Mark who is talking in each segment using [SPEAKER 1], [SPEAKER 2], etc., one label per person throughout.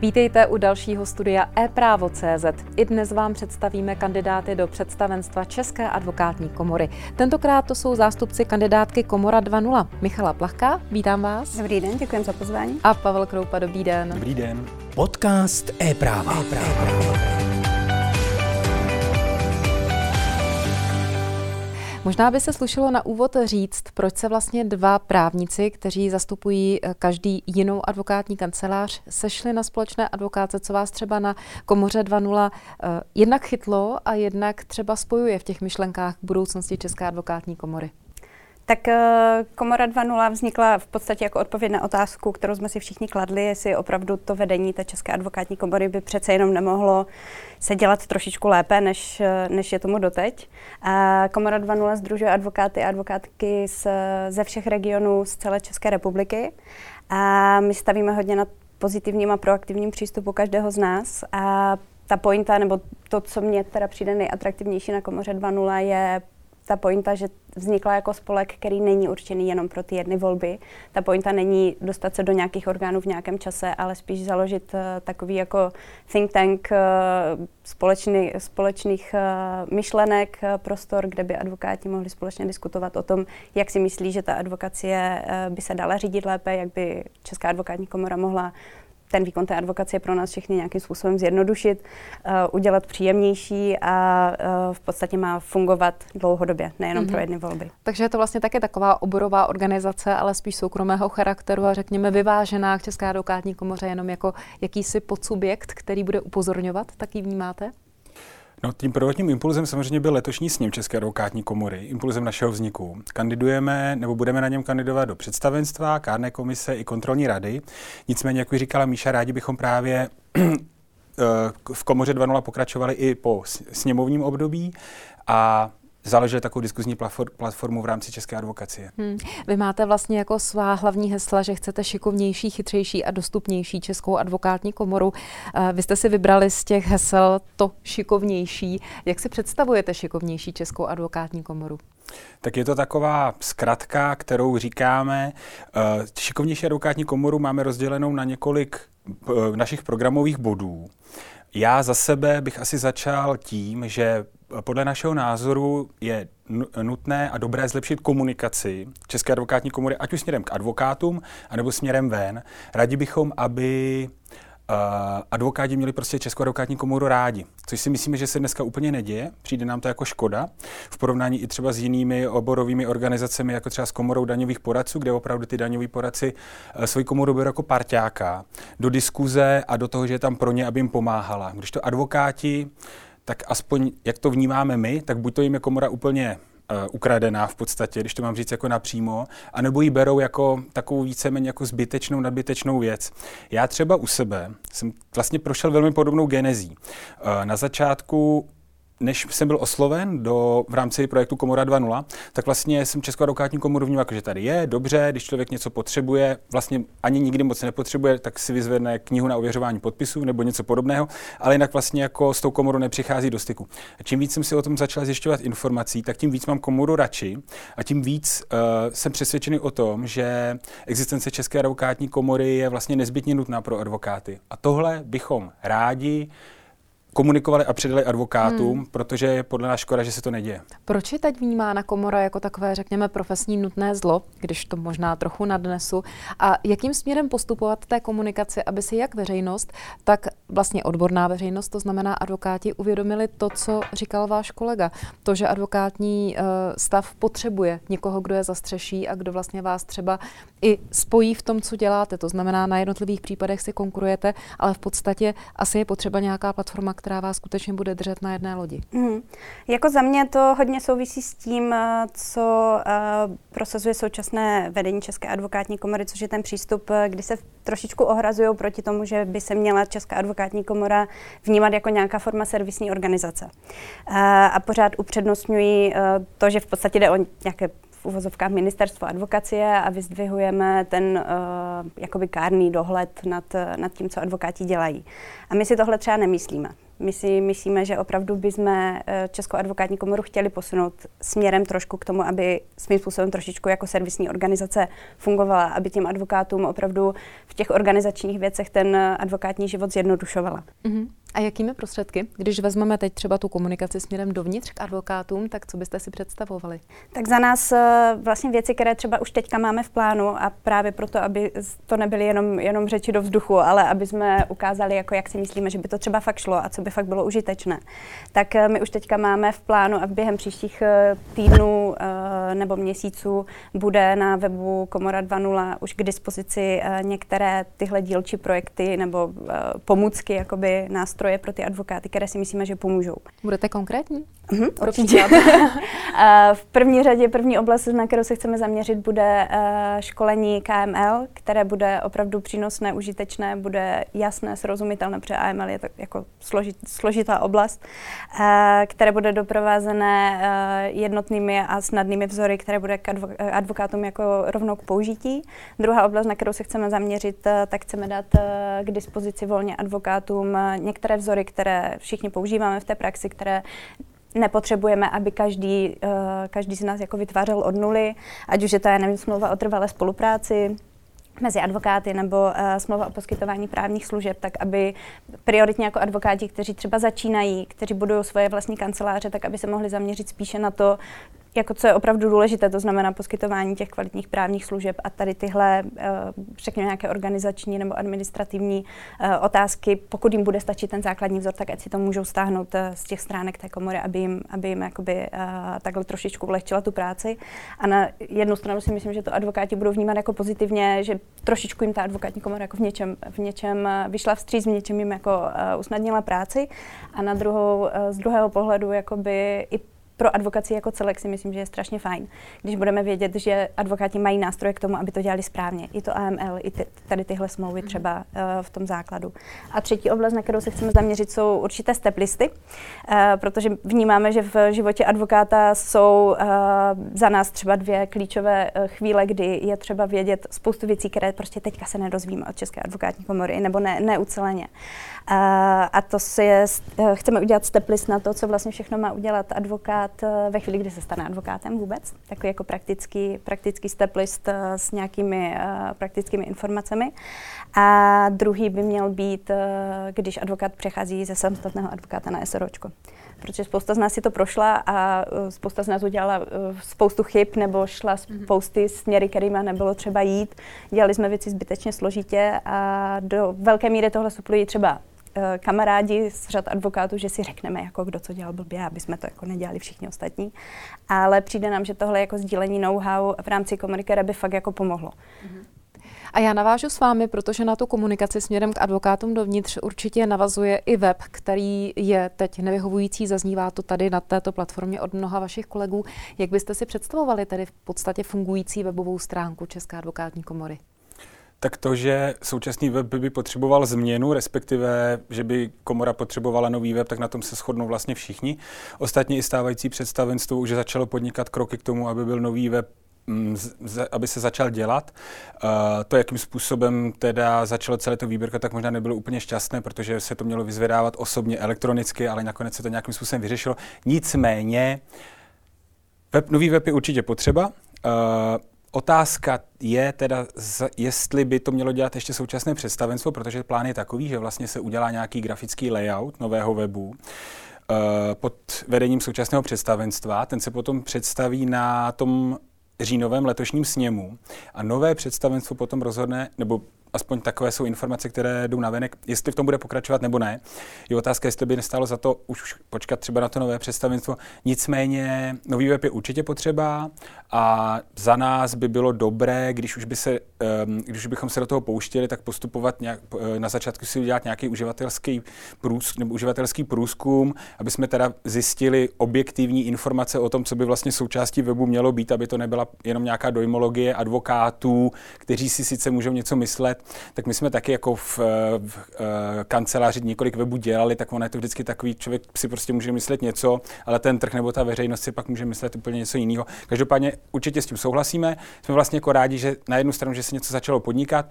[SPEAKER 1] Vítejte u dalšího studia e-právo.cz. I dnes vám představíme kandidáty do představenstva České advokátní komory. Tentokrát to jsou zástupci kandidátky Komora 2.0. Michala Plachka, vítám vás.
[SPEAKER 2] Dobrý den, děkuji za pozvání.
[SPEAKER 1] A Pavel Kroupa, dobrý den.
[SPEAKER 3] Dobrý den.
[SPEAKER 4] Podcast e-práva. e-práva.
[SPEAKER 1] Možná by se slušelo na úvod říct, proč se vlastně dva právníci, kteří zastupují eh, každý jinou advokátní kancelář, sešli na společné advokáce, co vás třeba na komoře 2.0 eh, jednak chytlo a jednak třeba spojuje v těch myšlenkách budoucnosti České advokátní komory.
[SPEAKER 2] Tak eh, Komora 2.0 vznikla v podstatě jako odpověď na otázku, kterou jsme si všichni kladli, jestli opravdu to vedení té České advokátní komory by přece jenom nemohlo se dělat trošičku lépe, než, eh, než je tomu doteď. A Komora 2.0 združuje advokáty a advokátky z, ze všech regionů z celé České republiky. A my stavíme hodně na pozitivním a proaktivním přístupu každého z nás. A ta pointa, nebo to, co mě teda přijde nejatraktivnější na Komoře 2.0, je ta pointa, že vznikla jako spolek, který není určený jenom pro ty jedny volby. Ta pointa není dostat se do nějakých orgánů v nějakém čase, ale spíš založit uh, takový jako think tank uh, společný, společných uh, myšlenek, uh, prostor, kde by advokáti mohli společně diskutovat o tom, jak si myslí, že ta advokacie uh, by se dala řídit lépe, jak by Česká advokátní komora mohla ten výkon té advokacie pro nás všechny nějakým způsobem zjednodušit, uh, udělat příjemnější a uh, v podstatě má fungovat dlouhodobě, nejenom mm-hmm. pro mhm. jedny volby.
[SPEAKER 1] Takže je to vlastně také taková oborová organizace, ale spíš soukromého charakteru a řekněme vyvážená k České advokátní komoře jenom jako jakýsi podsubjekt, který bude upozorňovat, tak ji vnímáte?
[SPEAKER 3] No, tím prvotním impulzem samozřejmě byl letošní sněm České advokátní komory, impulzem našeho vzniku. Kandidujeme nebo budeme na něm kandidovat do představenstva, kárné komise i kontrolní rady. Nicméně, jak už říkala Míša, rádi bychom právě eh, v komoře 2.0 pokračovali i po sněmovním období a založili takovou diskuzní platformu v rámci české advokacie. Hmm.
[SPEAKER 1] Vy máte vlastně jako svá hlavní hesla, že chcete šikovnější, chytřejší a dostupnější českou advokátní komoru. Eh, vy jste si vybrali z těch hesel to šikovnější. Jak si představujete šikovnější českou advokátní komoru?
[SPEAKER 3] Tak je to taková zkratka, kterou říkáme. Eh, šikovnější advokátní komoru máme rozdělenou na několik eh, našich programových bodů. Já za sebe bych asi začal tím, že podle našeho názoru je nutné a dobré zlepšit komunikaci České advokátní komory, ať už směrem k advokátům, anebo směrem ven. Rádi bychom, aby uh, advokáti měli prostě Českou advokátní komoru rádi, což si myslíme, že se dneska úplně neděje. Přijde nám to jako škoda v porovnání i třeba s jinými oborovými organizacemi, jako třeba s komorou daňových poradců, kde opravdu ty daňoví poradci uh, svoji komoru berou jako parťáka do diskuze a do toho, že je tam pro ně, aby jim pomáhala. Když to advokáti tak aspoň jak to vnímáme my, tak buď to jim je komora úplně uh, ukradená v podstatě, když to mám říct jako napřímo, anebo ji berou jako takovou víceméně jako zbytečnou, nadbytečnou věc. Já třeba u sebe jsem vlastně prošel velmi podobnou genezí. Uh, na začátku než jsem byl osloven do, v rámci projektu Komora 2.0, tak vlastně jsem Českou advokátní komoru vnímal, jako, že tady je, dobře, když člověk něco potřebuje, vlastně ani nikdy moc nepotřebuje, tak si vyzvedne knihu na ověřování podpisů nebo něco podobného, ale jinak vlastně jako s tou komorou nepřichází do styku. A čím víc jsem si o tom začal zjišťovat informací, tak tím víc mám komoru radši a tím víc uh, jsem přesvědčený o tom, že existence České advokátní komory je vlastně nezbytně nutná pro advokáty. A tohle bychom rádi komunikovali a předali advokátům, hmm. protože je podle nás škoda, že se to neděje.
[SPEAKER 1] Proč je teď vnímána komora jako takové, řekněme, profesní nutné zlo, když to možná trochu nadnesu? A jakým směrem postupovat té komunikaci, aby si jak veřejnost, tak vlastně odborná veřejnost, to znamená advokáti, uvědomili to, co říkal váš kolega. To, že advokátní uh, stav potřebuje někoho, kdo je zastřeší a kdo vlastně vás třeba i spojí v tom, co děláte. To znamená, na jednotlivých případech si konkurujete, ale v podstatě asi je potřeba nějaká platforma, která vás skutečně bude držet na jedné lodi. Mm.
[SPEAKER 2] Jako za mě to hodně souvisí s tím, eh, co uh, prosazuje současné vedení České advokátní komory, což je ten přístup, eh, kdy se trošičku ohrazují proti tomu, že by se měla Česká advokátní komora vnímat jako nějaká forma servisní organizace. Uh, a pořád upřednostňují uh, to, že v podstatě jde o nějaké v uvozovkách ministerstvo advokacie a vyzdvihujeme ten uh, jakoby kárný dohled nad, nad tím, co advokáti dělají. A my si tohle třeba nemyslíme. My si myslíme, že opravdu bychom eh, Českou advokátní komoru chtěli posunout směrem trošku k tomu, aby svým způsobem trošičku jako servisní organizace fungovala, aby těm advokátům opravdu v těch organizačních věcech ten advokátní život zjednodušovala.
[SPEAKER 1] Mm-hmm. A jakými prostředky? Když vezmeme teď třeba tu komunikaci směrem dovnitř k advokátům, tak co byste si představovali?
[SPEAKER 2] Tak za nás eh, vlastně věci, které třeba už teďka máme v plánu a právě proto, aby to nebyly jenom, jenom řeči do vzduchu, ale aby jsme ukázali, jako jak si myslíme, že by to třeba fakt šlo a co by fakt bylo užitečné. Tak eh, my už teďka máme v plánu a v během příštích eh, týdnů nebo měsíců bude na webu Komora 2.0 už k dispozici některé tyhle dílčí projekty nebo pomůcky, jakoby nástroje pro ty advokáty, které si myslíme, že pomůžou.
[SPEAKER 1] Budete konkrétní?
[SPEAKER 2] Mhm, určitě. v první řadě, první oblast, na kterou se chceme zaměřit, bude školení KML, které bude opravdu přínosné, užitečné, bude jasné, srozumitelné, protože AML je to jako složit, složitá oblast, uh, které bude doprovázené uh, jednotnými a snadnými vzory, které bude k advo- advokátům jako rovnou k použití. Druhá oblast, na kterou se chceme zaměřit, tak chceme dát k dispozici volně advokátům některé vzory, které všichni používáme v té praxi, které nepotřebujeme, aby každý, každý z nás jako vytvářel od nuly, ať už je to, já nevím, smlouva o trvalé spolupráci, mezi advokáty nebo uh, smlouva o poskytování právních služeb, tak aby prioritně jako advokáti, kteří třeba začínají, kteří budují svoje vlastní kanceláře, tak aby se mohli zaměřit spíše na to, jako co je opravdu důležité, to znamená poskytování těch kvalitních právních služeb a tady tyhle, eh, řekněme, nějaké organizační nebo administrativní eh, otázky, pokud jim bude stačit ten základní vzor, tak ať si to můžou stáhnout eh, z těch stránek té komory, aby jim, aby jim jakoby takhle trošičku ulehčila tu práci. A na jednu stranu si myslím, že to advokáti budou vnímat jako pozitivně, že trošičku jim ta advokátní komora jako v něčem, v něčem vyšla vstříc, v něčem jim jako usnadnila práci. A na druhou, z druhého pohledu jakoby i pro advokaci jako celek si myslím, že je strašně fajn, když budeme vědět, že advokáti mají nástroje k tomu, aby to dělali správně. I to AML, i ty, tady tyhle smlouvy mhm. třeba uh, v tom základu. A třetí oblast, na kterou se chceme zaměřit, jsou určité steplisty, uh, protože vnímáme, že v životě advokáta jsou uh, za nás třeba dvě klíčové uh, chvíle, kdy je třeba vědět spoustu věcí, které prostě teďka se nedozvíme od České advokátní komory, nebo ne, neuceleně. Uh, a to si je, uh, chceme udělat steplist na to, co vlastně všechno má udělat advokát advokát eh, ve chvíli, kdy se stane advokátem vůbec, takový jako praktický, praktický step list eh, s nějakými uh, praktickými informacemi. A druhý by měl být, když advokát přechází ze samostatného advokáta na SROčko. Protože spousta z nás si to prošla a spousta z nás udělala spoustu chyb nebo šla mhm. spousty směry, kterými nebylo třeba jít. Dělali jsme věci zbytečně složitě a do velké míry tohle suplují třeba Eh, kamarádi z řad advokátů, že si řekneme, jako kdo co dělal blbě, aby jsme to jako nedělali všichni ostatní. Ale přijde nám, že tohle jako sdílení know-how v rámci komunikéra by fakt jako pomohlo.
[SPEAKER 1] Mm-hmm. A já navážu s vámi, protože na tu komunikaci směrem k advokátům dovnitř určitě navazuje i web, který je teď nevyhovující, zaznívá to tady na této platformě od mnoha vašich kolegů. Jak byste si představovali tedy v podstatě fungující webovou stránku České advokátní komory?
[SPEAKER 3] Tak to, že současný web by potřeboval změnu, respektive, že by komora potřebovala nový web, tak na tom se shodnou vlastně všichni. Ostatně i stávající představenstvo už začalo podnikat kroky k tomu, aby byl nový web mm, aby se začal dělat. To, jakým způsobem teda začalo celé to výběrka, tak možná nebylo úplně šťastné, protože se to mělo vyzvedávat osobně elektronicky, ale nakonec se to nějakým způsobem vyřešilo. Nicméně, web, nový web je určitě potřeba. Otázka je teda, jestli by to mělo dělat ještě současné představenstvo, protože plán je takový, že vlastně se udělá nějaký grafický layout nového webu eh, pod vedením současného představenstva. Ten se potom představí na tom říjnovém letošním sněmu a nové představenstvo potom rozhodne, nebo aspoň takové jsou informace, které jdou na venek, jestli v tom bude pokračovat nebo ne. Je otázka, jestli by nestálo za to už počkat třeba na to nové představenstvo. Nicméně nový web je určitě potřeba a za nás by bylo dobré, když už, by se, um, když bychom se do toho pouštěli, tak postupovat nějak, na začátku si udělat nějaký uživatelský, průz, nebo uživatelský průzkum, aby jsme teda zjistili objektivní informace o tom, co by vlastně součástí webu mělo být, aby to nebyla jenom nějaká dojmologie advokátů, kteří si sice můžou něco myslet, tak my jsme taky jako v, v, v kanceláři několik webů dělali, tak ono je to vždycky takový, člověk si prostě může myslet něco, ale ten trh nebo ta veřejnost si pak může myslet úplně něco jiného. Každopádně určitě s tím souhlasíme. Jsme vlastně jako rádi, že na jednu stranu, že se něco začalo podnikat,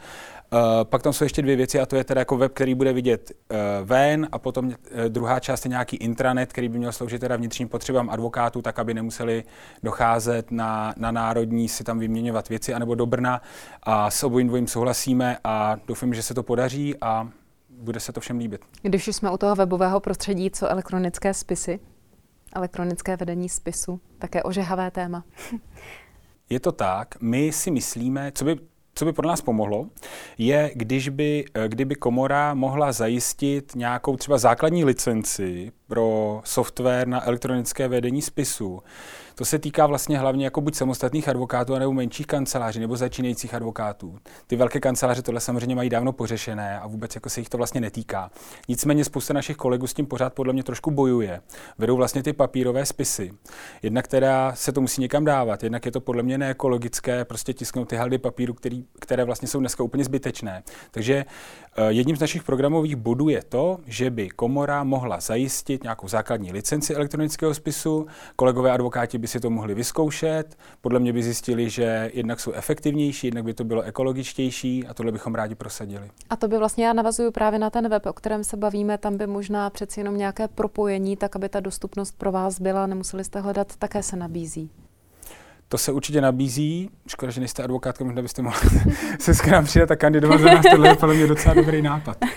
[SPEAKER 3] Uh, pak tam jsou ještě dvě věci a to je teda jako web, který bude vidět uh, ven a potom uh, druhá část je nějaký intranet, který by měl sloužit teda vnitřním potřebám advokátů, tak aby nemuseli docházet na, na národní si tam vyměňovat věci anebo do Brna a s obojím dvojím souhlasíme a doufám, že se to podaří a bude se to všem líbit.
[SPEAKER 1] Když jsme u toho webového prostředí, co elektronické spisy, elektronické vedení spisu, také ožehavé téma.
[SPEAKER 3] Je to tak. My si myslíme, co by co by pro nás pomohlo, je, když by, eh, kdyby komora mohla zajistit nějakou třeba základní licenci pro software na elektronické vedení spisu, to se týká vlastně hlavně jako buď samostatných advokátů, nebo menších kanceláří, nebo začínajících advokátů. Ty velké kanceláře tohle samozřejmě mají dávno pořešené a vůbec jako se jich to vlastně netýká. Nicméně spousta našich kolegů s tím pořád podle mě trošku bojuje. Vedou vlastně ty papírové spisy. Jednak teda se to musí někam dávat, jednak je to podle mě neekologické, prostě tisknout ty haldy papíru, který, které vlastně jsou dneska úplně zbytečné. Takže eh, jedním z našich programových bodů je to, že by komora mohla zajistit nějakou základní licenci elektronického spisu. Kolegové advokáti by si to mohli vyzkoušet. Podle mě by zjistili, že jednak jsou efektivnější, jednak by to bylo ekologičtější a tohle bychom rádi prosadili.
[SPEAKER 1] A to by vlastně já navazuju právě na ten web, o kterém se bavíme. Tam by možná přeci jenom nějaké propojení, tak aby ta dostupnost pro vás byla, nemuseli jste hledat, také se nabízí.
[SPEAKER 3] To se určitě nabízí. Škoda, že nejste advokátka, možná byste mohli se s nám přidat a kandidovat za nás. Tohle je podle mě docela dobrý nápad.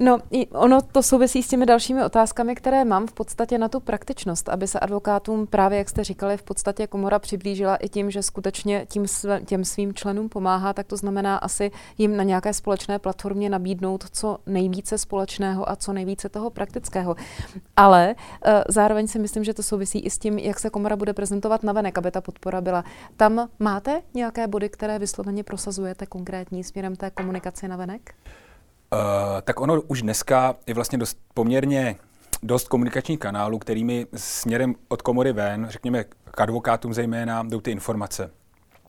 [SPEAKER 1] No, ono to souvisí s těmi dalšími otázkami, které mám v podstatě na tu praktičnost, aby se advokátům právě, jak jste říkali, v podstatě komora přiblížila i tím, že skutečně tím sv- těm svým členům pomáhá, tak to znamená asi jim na nějaké společné platformě nabídnout co nejvíce společného a co nejvíce toho praktického. Ale uh, zároveň si myslím, že to souvisí i s tím, jak se komora bude prezentovat na venek, aby ta podpora byla. Tam máte nějaké body, které vysloveně prosazujete konkrétní směrem té komunikace na venek?
[SPEAKER 3] Uh, tak ono už dneska je vlastně dost poměrně dost komunikačních kanálů, kterými směrem od komory ven, řekněme k advokátům zejména, jdou ty informace.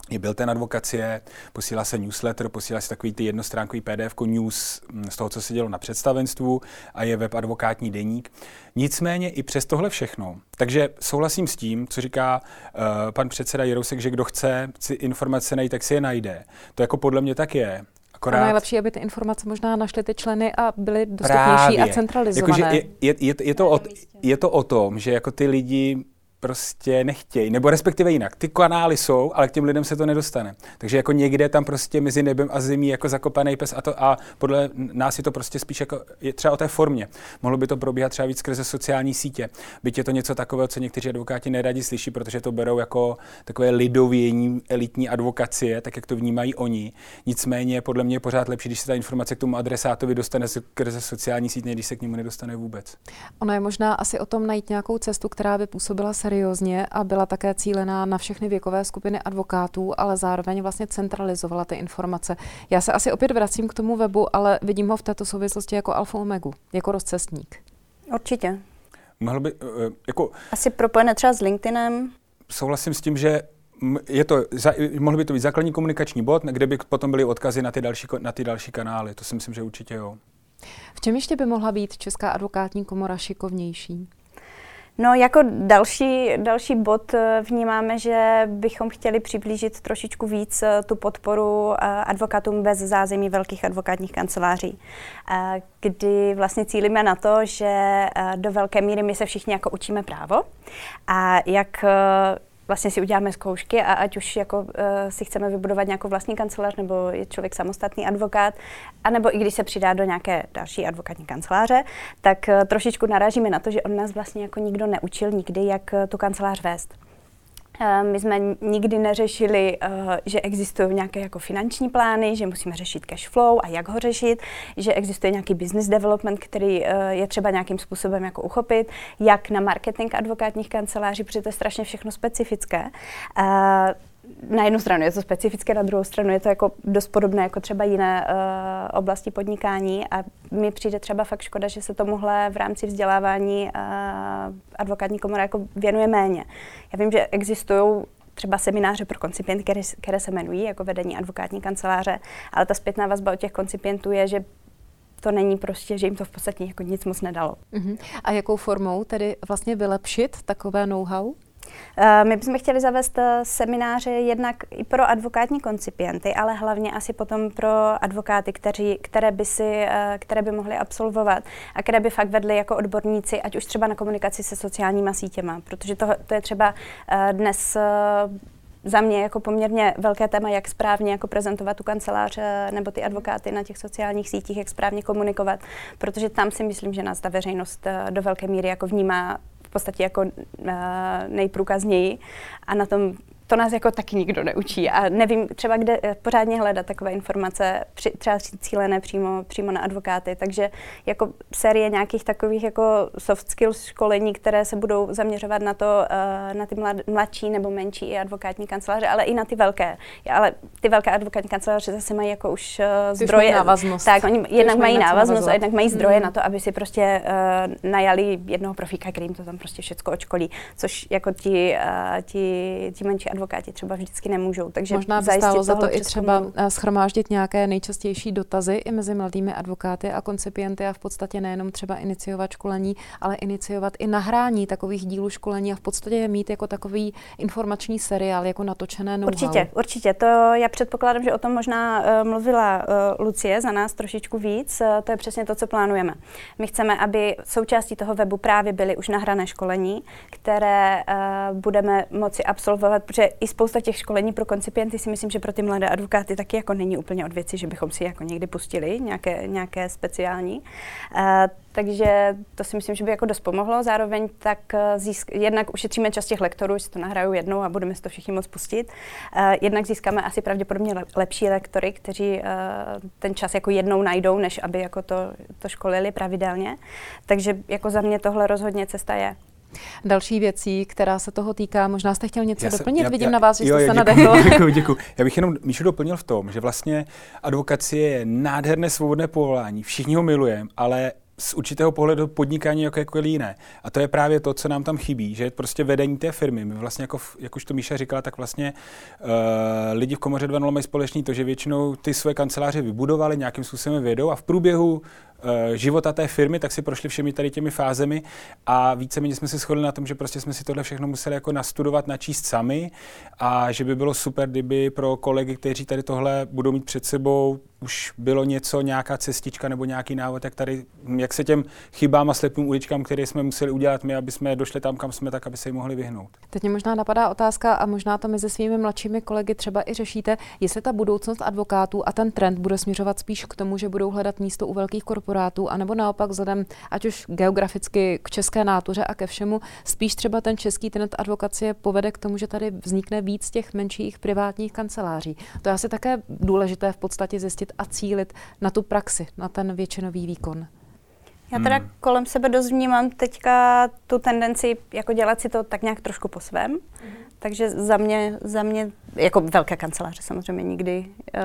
[SPEAKER 3] Je byl ten advokacie, posílá se newsletter, posílá se takový ty jednostránkový PDF news mm, z toho, co se dělo na představenstvu a je web advokátní deník. Nicméně i přes tohle všechno. Takže souhlasím s tím, co říká uh, pan předseda Jirousek, že kdo chce si informace najít, tak si je najde. To jako podle mě tak je.
[SPEAKER 1] Akorát... A nejlepší, aby ty informace možná našly ty členy a byly dostupnější Právě. a centralizované.
[SPEAKER 3] Jako, je, je, je, je, to o, je to o tom, že jako ty lidi prostě nechtějí, nebo respektive jinak. Ty kanály jsou, ale k těm lidem se to nedostane. Takže jako někde tam prostě mezi nebem a zemí jako zakopaný pes a, to, a podle nás je to prostě spíš jako je třeba o té formě. Mohlo by to probíhat třeba víc skrze sociální sítě. Byť je to něco takového, co někteří advokáti neradi slyší, protože to berou jako takové lidovění, elitní advokacie, tak jak to vnímají oni. Nicméně podle mě je pořád lepší, když se ta informace k tomu adresátovi dostane skrze sociální sítě, když se k němu nedostane vůbec.
[SPEAKER 1] Ono je možná asi o tom najít nějakou cestu, která by působila se seriózně a byla také cílená na všechny věkové skupiny advokátů, ale zároveň vlastně centralizovala ty informace. Já se asi opět vracím k tomu webu, ale vidím ho v této souvislosti jako alfa omegu, jako rozcestník.
[SPEAKER 2] Určitě.
[SPEAKER 3] Mohl by, uh, jako...
[SPEAKER 2] Asi propojené třeba s LinkedInem.
[SPEAKER 3] Souhlasím s tím, že je to, mohl by to být základní komunikační bod, kde by potom byly odkazy na ty další, na ty další kanály. To si myslím, že určitě jo.
[SPEAKER 1] V čem ještě by mohla být Česká advokátní komora šikovnější?
[SPEAKER 2] No jako další, další bod eh, vnímáme, že bychom chtěli přiblížit trošičku víc eh, tu podporu eh, advokátům bez zázemí velkých advokátních kanceláří, kdy vlastně cílíme na to, že do velké míry my se všichni jako učíme právo a jak vlastně si uděláme zkoušky a ať už jako uh, si chceme vybudovat nějakou vlastní kancelář nebo je člověk samostatný advokát, anebo i když se přidá do nějaké další advokátní kanceláře, tak uh, trošičku narážíme na to, že on nás vlastně jako nikdo neučil nikdy, jak uh, tu kancelář vést. Eh, my jsme nikdy neřešili, eh, že existují nějaké jako finanční plány, že musíme řešit cash flow a jak ho řešit, že existuje nějaký business development, který eh, je třeba nějakým způsobem jako uchopit, jak na marketing advokátních kanceláří, protože to je strašně všechno specifické na jednu stranu je to specifické, na druhou stranu je to jako dost podobné jako třeba jiné uh, oblasti podnikání a mi přijde třeba fakt škoda, že se tomuhle v rámci vzdělávání uh, advokátní komora jako věnuje méně. Já vím, že existují třeba semináře pro koncipienty, které, které se jmenují jako vedení advokátní kanceláře, ale ta zpětná vazba od těch koncipientů je, že to není prostě, že jim to v podstatě jako nic moc nedalo.
[SPEAKER 1] Uh-huh. A jakou formou tedy vlastně vylepšit takové know-how?
[SPEAKER 2] Eh, my bychom chtěli zavést eh, semináře jednak i pro advokátní koncipienty, ale hlavně asi potom pro advokáty, kteří, které, by si, eh, které by mohli absolvovat a které by fakt vedli jako odborníci, ať už třeba na komunikaci se sociálníma sítěma, protože to, to je třeba dnes za mě jako poměrně velké téma, jak správně jako prezentovat tu kancelář nebo ty advokáty na těch sociálních sítích, jak správně komunikovat, protože tam si myslím, že nás ta veřejnost do velké míry jako vnímá v podstatě jako uh, nejprůkazněji a na tom to nás jako taky nikdo neučí a nevím třeba, kde eh, pořádně hledat takové informace, při, třeba cílené přímo, přímo na advokáty, takže jako série nějakých takových jako soft skills školení, které se budou zaměřovat na to, uh, na ty mlad, mladší nebo menší i advokátní kanceláře, ale i na ty velké. Ale ty velké advokátní kanceláře zase mají jako už uh, zdroje.
[SPEAKER 1] návaznost.
[SPEAKER 2] Tak, oni jednak mají návaznost a jednak mají zdroje hmm. na to, aby si prostě uh, najali jednoho profíka, který jim to tam prostě všechno očkolí, což jako ti, uh, ti, ti menší advokáti třeba vždycky nemůžou. Takže
[SPEAKER 1] Možná by stálo za to i třeba komoru. schromáždit nějaké nejčastější dotazy i mezi mladými advokáty a koncipienty a v podstatě nejenom třeba iniciovat školení, ale iniciovat i nahrání takových dílů školení a v podstatě je mít jako takový informační seriál, jako natočené know
[SPEAKER 2] Určitě, určitě. To já předpokládám, že o tom možná uh, mluvila uh, Lucie za nás trošičku víc. Uh, to je přesně to, co plánujeme. My chceme, aby součástí toho webu právě byly už nahrané školení, které uh, budeme moci absolvovat, protože i spousta těch školení pro koncipienty si myslím, že pro ty mladé advokáty taky jako není úplně od věci, že bychom si jako někdy pustili nějaké, nějaké speciální. Uh, takže to si myslím, že by jako dost pomohlo. Zároveň tak eh, získ- jednak ušetříme čas těch lektorů, že to nahraju jednou a budeme si to všichni moc pustit. Uh, jednak získáme asi pravděpodobně lepší lektory, kteří uh, ten čas jako jednou najdou, než aby jako to, to školili pravidelně. Takže jako za mě tohle rozhodně cesta je.
[SPEAKER 1] Další věcí, která se toho týká, možná jste chtěl něco já doplnit, já,
[SPEAKER 2] vidím
[SPEAKER 1] já, na vás, že jo,
[SPEAKER 3] jste
[SPEAKER 1] se nadechl.
[SPEAKER 3] Děkuji, děkuji. Já bych jenom Míšu doplnil v tom, že vlastně advokacie je nádherné svobodné povolání, všichni ho milujeme, ale z určitého pohledu podnikání jako jako jiné. A to je právě to, co nám tam chybí, že prostě vedení té firmy. My vlastně, jako, jak už to Míša říkala, tak vlastně uh, lidi v Komoře 2.0 mají společný to, že většinou ty své kanceláře vybudovali, nějakým způsobem vědou a v průběhu Eh, života té firmy, tak si prošli všemi tady těmi fázemi a víceméně jsme se shodli na tom, že prostě jsme si tohle všechno museli jako nastudovat, načíst sami a že by bylo super, kdyby pro kolegy, kteří tady tohle budou mít před sebou, už bylo něco, nějaká cestička nebo nějaký návod, jak tady, jak se těm chybám a slepým uličkám, které jsme museli udělat my, aby jsme došli tam, kam jsme, tak aby se jim mohli vyhnout.
[SPEAKER 1] Teď mě možná napadá otázka a možná to mezi svými mladšími kolegy třeba i řešíte, jestli ta budoucnost advokátů a ten trend bude směřovat spíš k tomu, že budou hledat místo u velkých korporátů anebo naopak vzhledem ať už geograficky k české nátuře a ke všemu, spíš třeba ten český trend advokacie povede k tomu, že tady vznikne víc těch menších privátních kanceláří. To je asi také důležité v podstatě zjistit a cílit na tu praxi, na ten většinový výkon.
[SPEAKER 2] Já teda hmm. kolem sebe dost vnímám teďka tu tendenci jako dělat si to tak nějak trošku po svém. Hmm. Takže za mě, za mě, jako velké kanceláře samozřejmě nikdy, uh,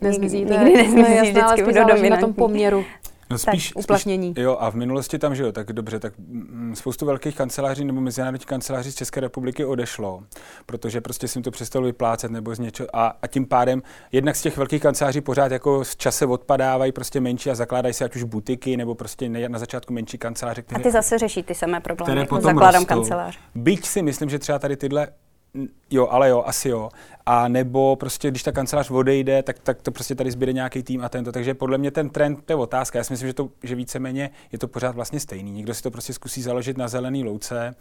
[SPEAKER 1] nezmizí,
[SPEAKER 2] nikdy, nikdy nezmizí,
[SPEAKER 1] no, jasná, vždycky budou dominantní. na tom poměru.
[SPEAKER 3] No spíš, tak, uplatnění. Spíš, jo, a v minulosti tam, že jo, tak dobře, tak mm, spoustu velkých kanceláří nebo mezinárodních kanceláří z České republiky odešlo, protože prostě si jim to přestalo vyplácet nebo z něčeho a, a tím pádem jednak z těch velkých kanceláří pořád jako z čase odpadávají prostě menší a zakládají si ať už butiky nebo prostě na začátku menší kanceláře.
[SPEAKER 2] Které, a ty zase řeší ty samé problémy, které potom zakládám kancelář.
[SPEAKER 3] Byť si myslím, že třeba tady tyhle Jo, ale jo, asi jo. A nebo prostě, když ta kancelář odejde, tak, tak to prostě tady zbyde nějaký tým a tento. Takže podle mě ten trend, to je otázka. Já si myslím, že, to, že víceméně je to pořád vlastně stejný. Někdo si to prostě zkusí založit na zelený louce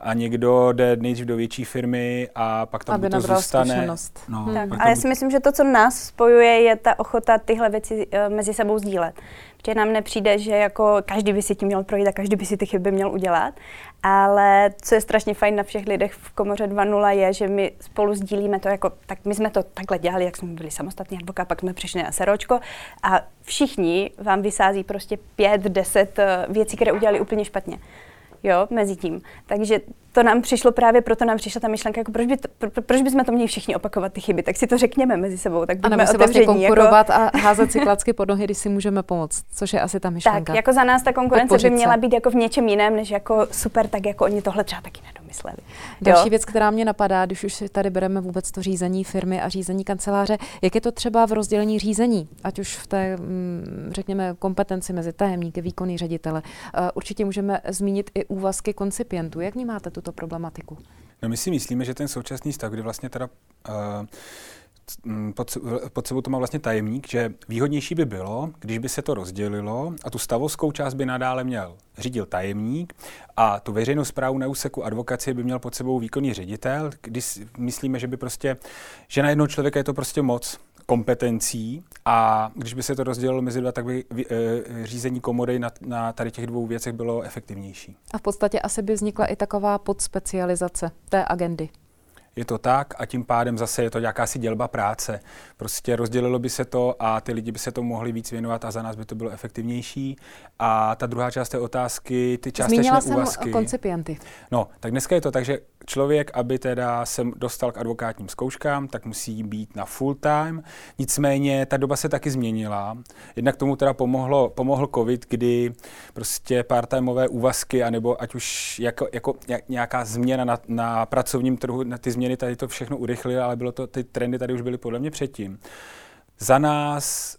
[SPEAKER 3] a někdo jde nejdřív do větší firmy a pak tam
[SPEAKER 1] Aby
[SPEAKER 3] to zůstane.
[SPEAKER 1] Zkušenost.
[SPEAKER 2] No, hmm. tak, ale já si myslím, že to, co nás spojuje, je ta ochota tyhle věci uh, mezi sebou sdílet. Protože nám nepřijde, že jako každý by si tím měl projít a každý by si ty chyby měl udělat. Ale co je strašně fajn na všech lidech v Komoře 2.0 je, že my spolu sdílíme to jako, tak my jsme to takhle dělali, jak jsme byli samostatní advokát, pak jsme přišli na seročko a všichni vám vysází prostě pět, deset eh, věcí, které udělali úplně špatně jo, mezi tím. Takže to nám přišlo právě proto nám přišla ta myšlenka, jako proč, by to, pro, proč bychom to měli všichni opakovat ty chyby, tak si to řekněme mezi sebou. Tak
[SPEAKER 1] a nebo se vlastně jako- konkurovat jako... a házet si klacky pod nohy, když si můžeme pomoct, což je asi ta myšlenka.
[SPEAKER 2] Tak, jako za nás ta konkurence by měla být jako v něčem jiném, než jako super, tak jako oni tohle třeba taky nedomí mysleli.
[SPEAKER 1] Další
[SPEAKER 2] jo?
[SPEAKER 1] věc, která mě napadá, když už tady bereme vůbec to řízení firmy a řízení kanceláře, jak je to třeba v rozdělení řízení, ať už v té, mm, řekněme, kompetenci mezi tajemníky, výkonný ředitele. Eh, určitě můžeme zmínit i úvazky koncipientů. Jak vnímáte tuto problematiku?
[SPEAKER 3] No my si myslíme, že ten současný stav, kdy vlastně teda uh, pod, pod sebou to má vlastně tajemník, že výhodnější by bylo, když by se to rozdělilo a tu stavovskou část by nadále měl řídil tajemník a tu veřejnou zprávu na úseku advokacie by měl pod sebou výkonný ředitel, když myslíme, že by prostě, že na jednoho člověka je to prostě moc kompetencí a když by se to rozdělilo mezi dva, tak by e, řízení komory na, na tady těch dvou věcech bylo efektivnější.
[SPEAKER 1] A v podstatě asi by vznikla i taková podspecializace té agendy
[SPEAKER 3] je to tak a tím pádem zase je to jakási dělba práce. Prostě rozdělilo by se to a ty lidi by se to mohli víc věnovat a za nás by to bylo efektivnější. A ta druhá část té otázky, ty částečné
[SPEAKER 1] Zmínila
[SPEAKER 3] úvazky.
[SPEAKER 1] jsem koncipienty.
[SPEAKER 3] No, tak dneska je to tak, že člověk, aby teda se dostal k advokátním zkouškám, tak musí být na full time. Nicméně ta doba se taky změnila. Jednak tomu teda pomohlo, pomohl covid, kdy prostě part-timeové úvazky, anebo ať už jako, jako nějaká změna na, na pracovním trhu, na ty změny tady to všechno urychlily, ale bylo to, ty trendy tady už byly podle mě předtím. Za nás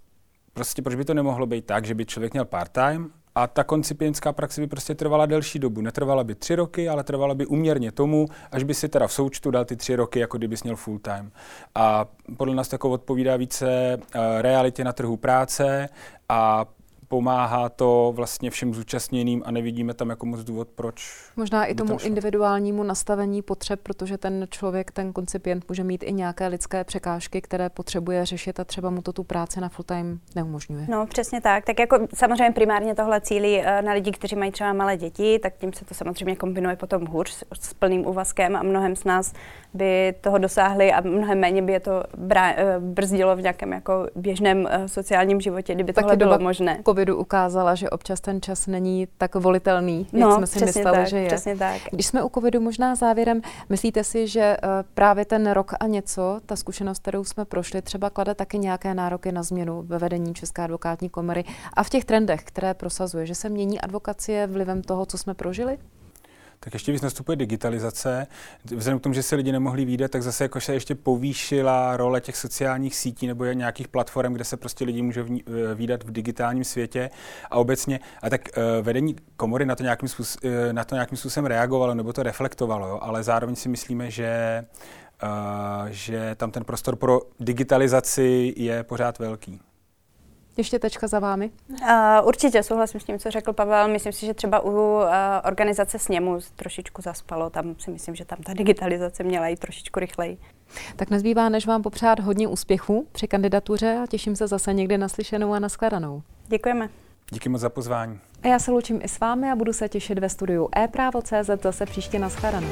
[SPEAKER 3] prostě proč by to nemohlo být tak, že by člověk měl part-time a ta koncipientská praxe by prostě trvala delší dobu. Netrvala by tři roky, ale trvala by uměrně tomu, až by si teda v součtu dal ty tři roky, jako kdyby měl full time. A podle nás tako odpovídá více uh, realitě na trhu práce a pomáhá to vlastně všem zúčastněným a nevidíme tam jako moc důvod, proč.
[SPEAKER 1] Možná i tomu individuálnímu nastavení potřeb, protože ten člověk, ten koncipient může mít i nějaké lidské překážky, které potřebuje řešit a třeba mu to tu práci na full time neumožňuje.
[SPEAKER 2] No, přesně tak. Tak jako samozřejmě primárně tohle cílí eh, na lidi, kteří mají třeba malé děti, tak tím se to samozřejmě kombinuje potom hůř s, s plným úvazkem a mnohem z nás by toho dosáhli a mnohem méně by je to brá, eh, brzdilo v nějakém jako běžném uh, sociálním životě, kdyby tohle bylo možné.
[SPEAKER 1] Covidu ukázala, že občas ten čas není tak volitelný, jak no, jsme si mysleli,
[SPEAKER 2] tak,
[SPEAKER 1] že je.
[SPEAKER 2] Přesně tak.
[SPEAKER 1] Když jsme u covidu možná závěrem, myslíte si, že uh, právě ten rok a něco, ta zkušenost, kterou jsme prošli, třeba klade taky nějaké nároky na změnu ve vedení České advokátní komory a v těch trendech, které prosazuje, že se mění advokacie vlivem toho, co jsme prožili?
[SPEAKER 3] Tak ještě víc nastupuje digitalizace. Vzhledem k tomu, že se lidi nemohli výdat, tak zase jako se ještě povýšila role těch sociálních sítí nebo nějakých platform, kde se prostě lidi můžou výdat v digitálním světě a obecně. A tak uh, vedení komory na to nějakým, způsob, uh, na to nějakým způsobem reagovalo nebo to reflektovalo, jo? ale zároveň si myslíme, že, že tam ten prostor pro digitalizaci je pořád velký.
[SPEAKER 1] Ještě tečka za vámi?
[SPEAKER 2] Uh, určitě souhlasím s tím, co řekl Pavel. Myslím si, že třeba u uh, organizace sněmu trošičku zaspalo. Tam si myslím, že tam ta digitalizace měla jít trošičku rychleji.
[SPEAKER 1] Tak nezbývá, než vám popřát hodně úspěchů při kandidatuře a těším se zase někdy naslyšenou a naskladanou.
[SPEAKER 2] Děkujeme.
[SPEAKER 3] Díky moc za pozvání.
[SPEAKER 1] A já se loučím i s vámi a budu se těšit ve studiu e-právo.cz zase příště naskladanou.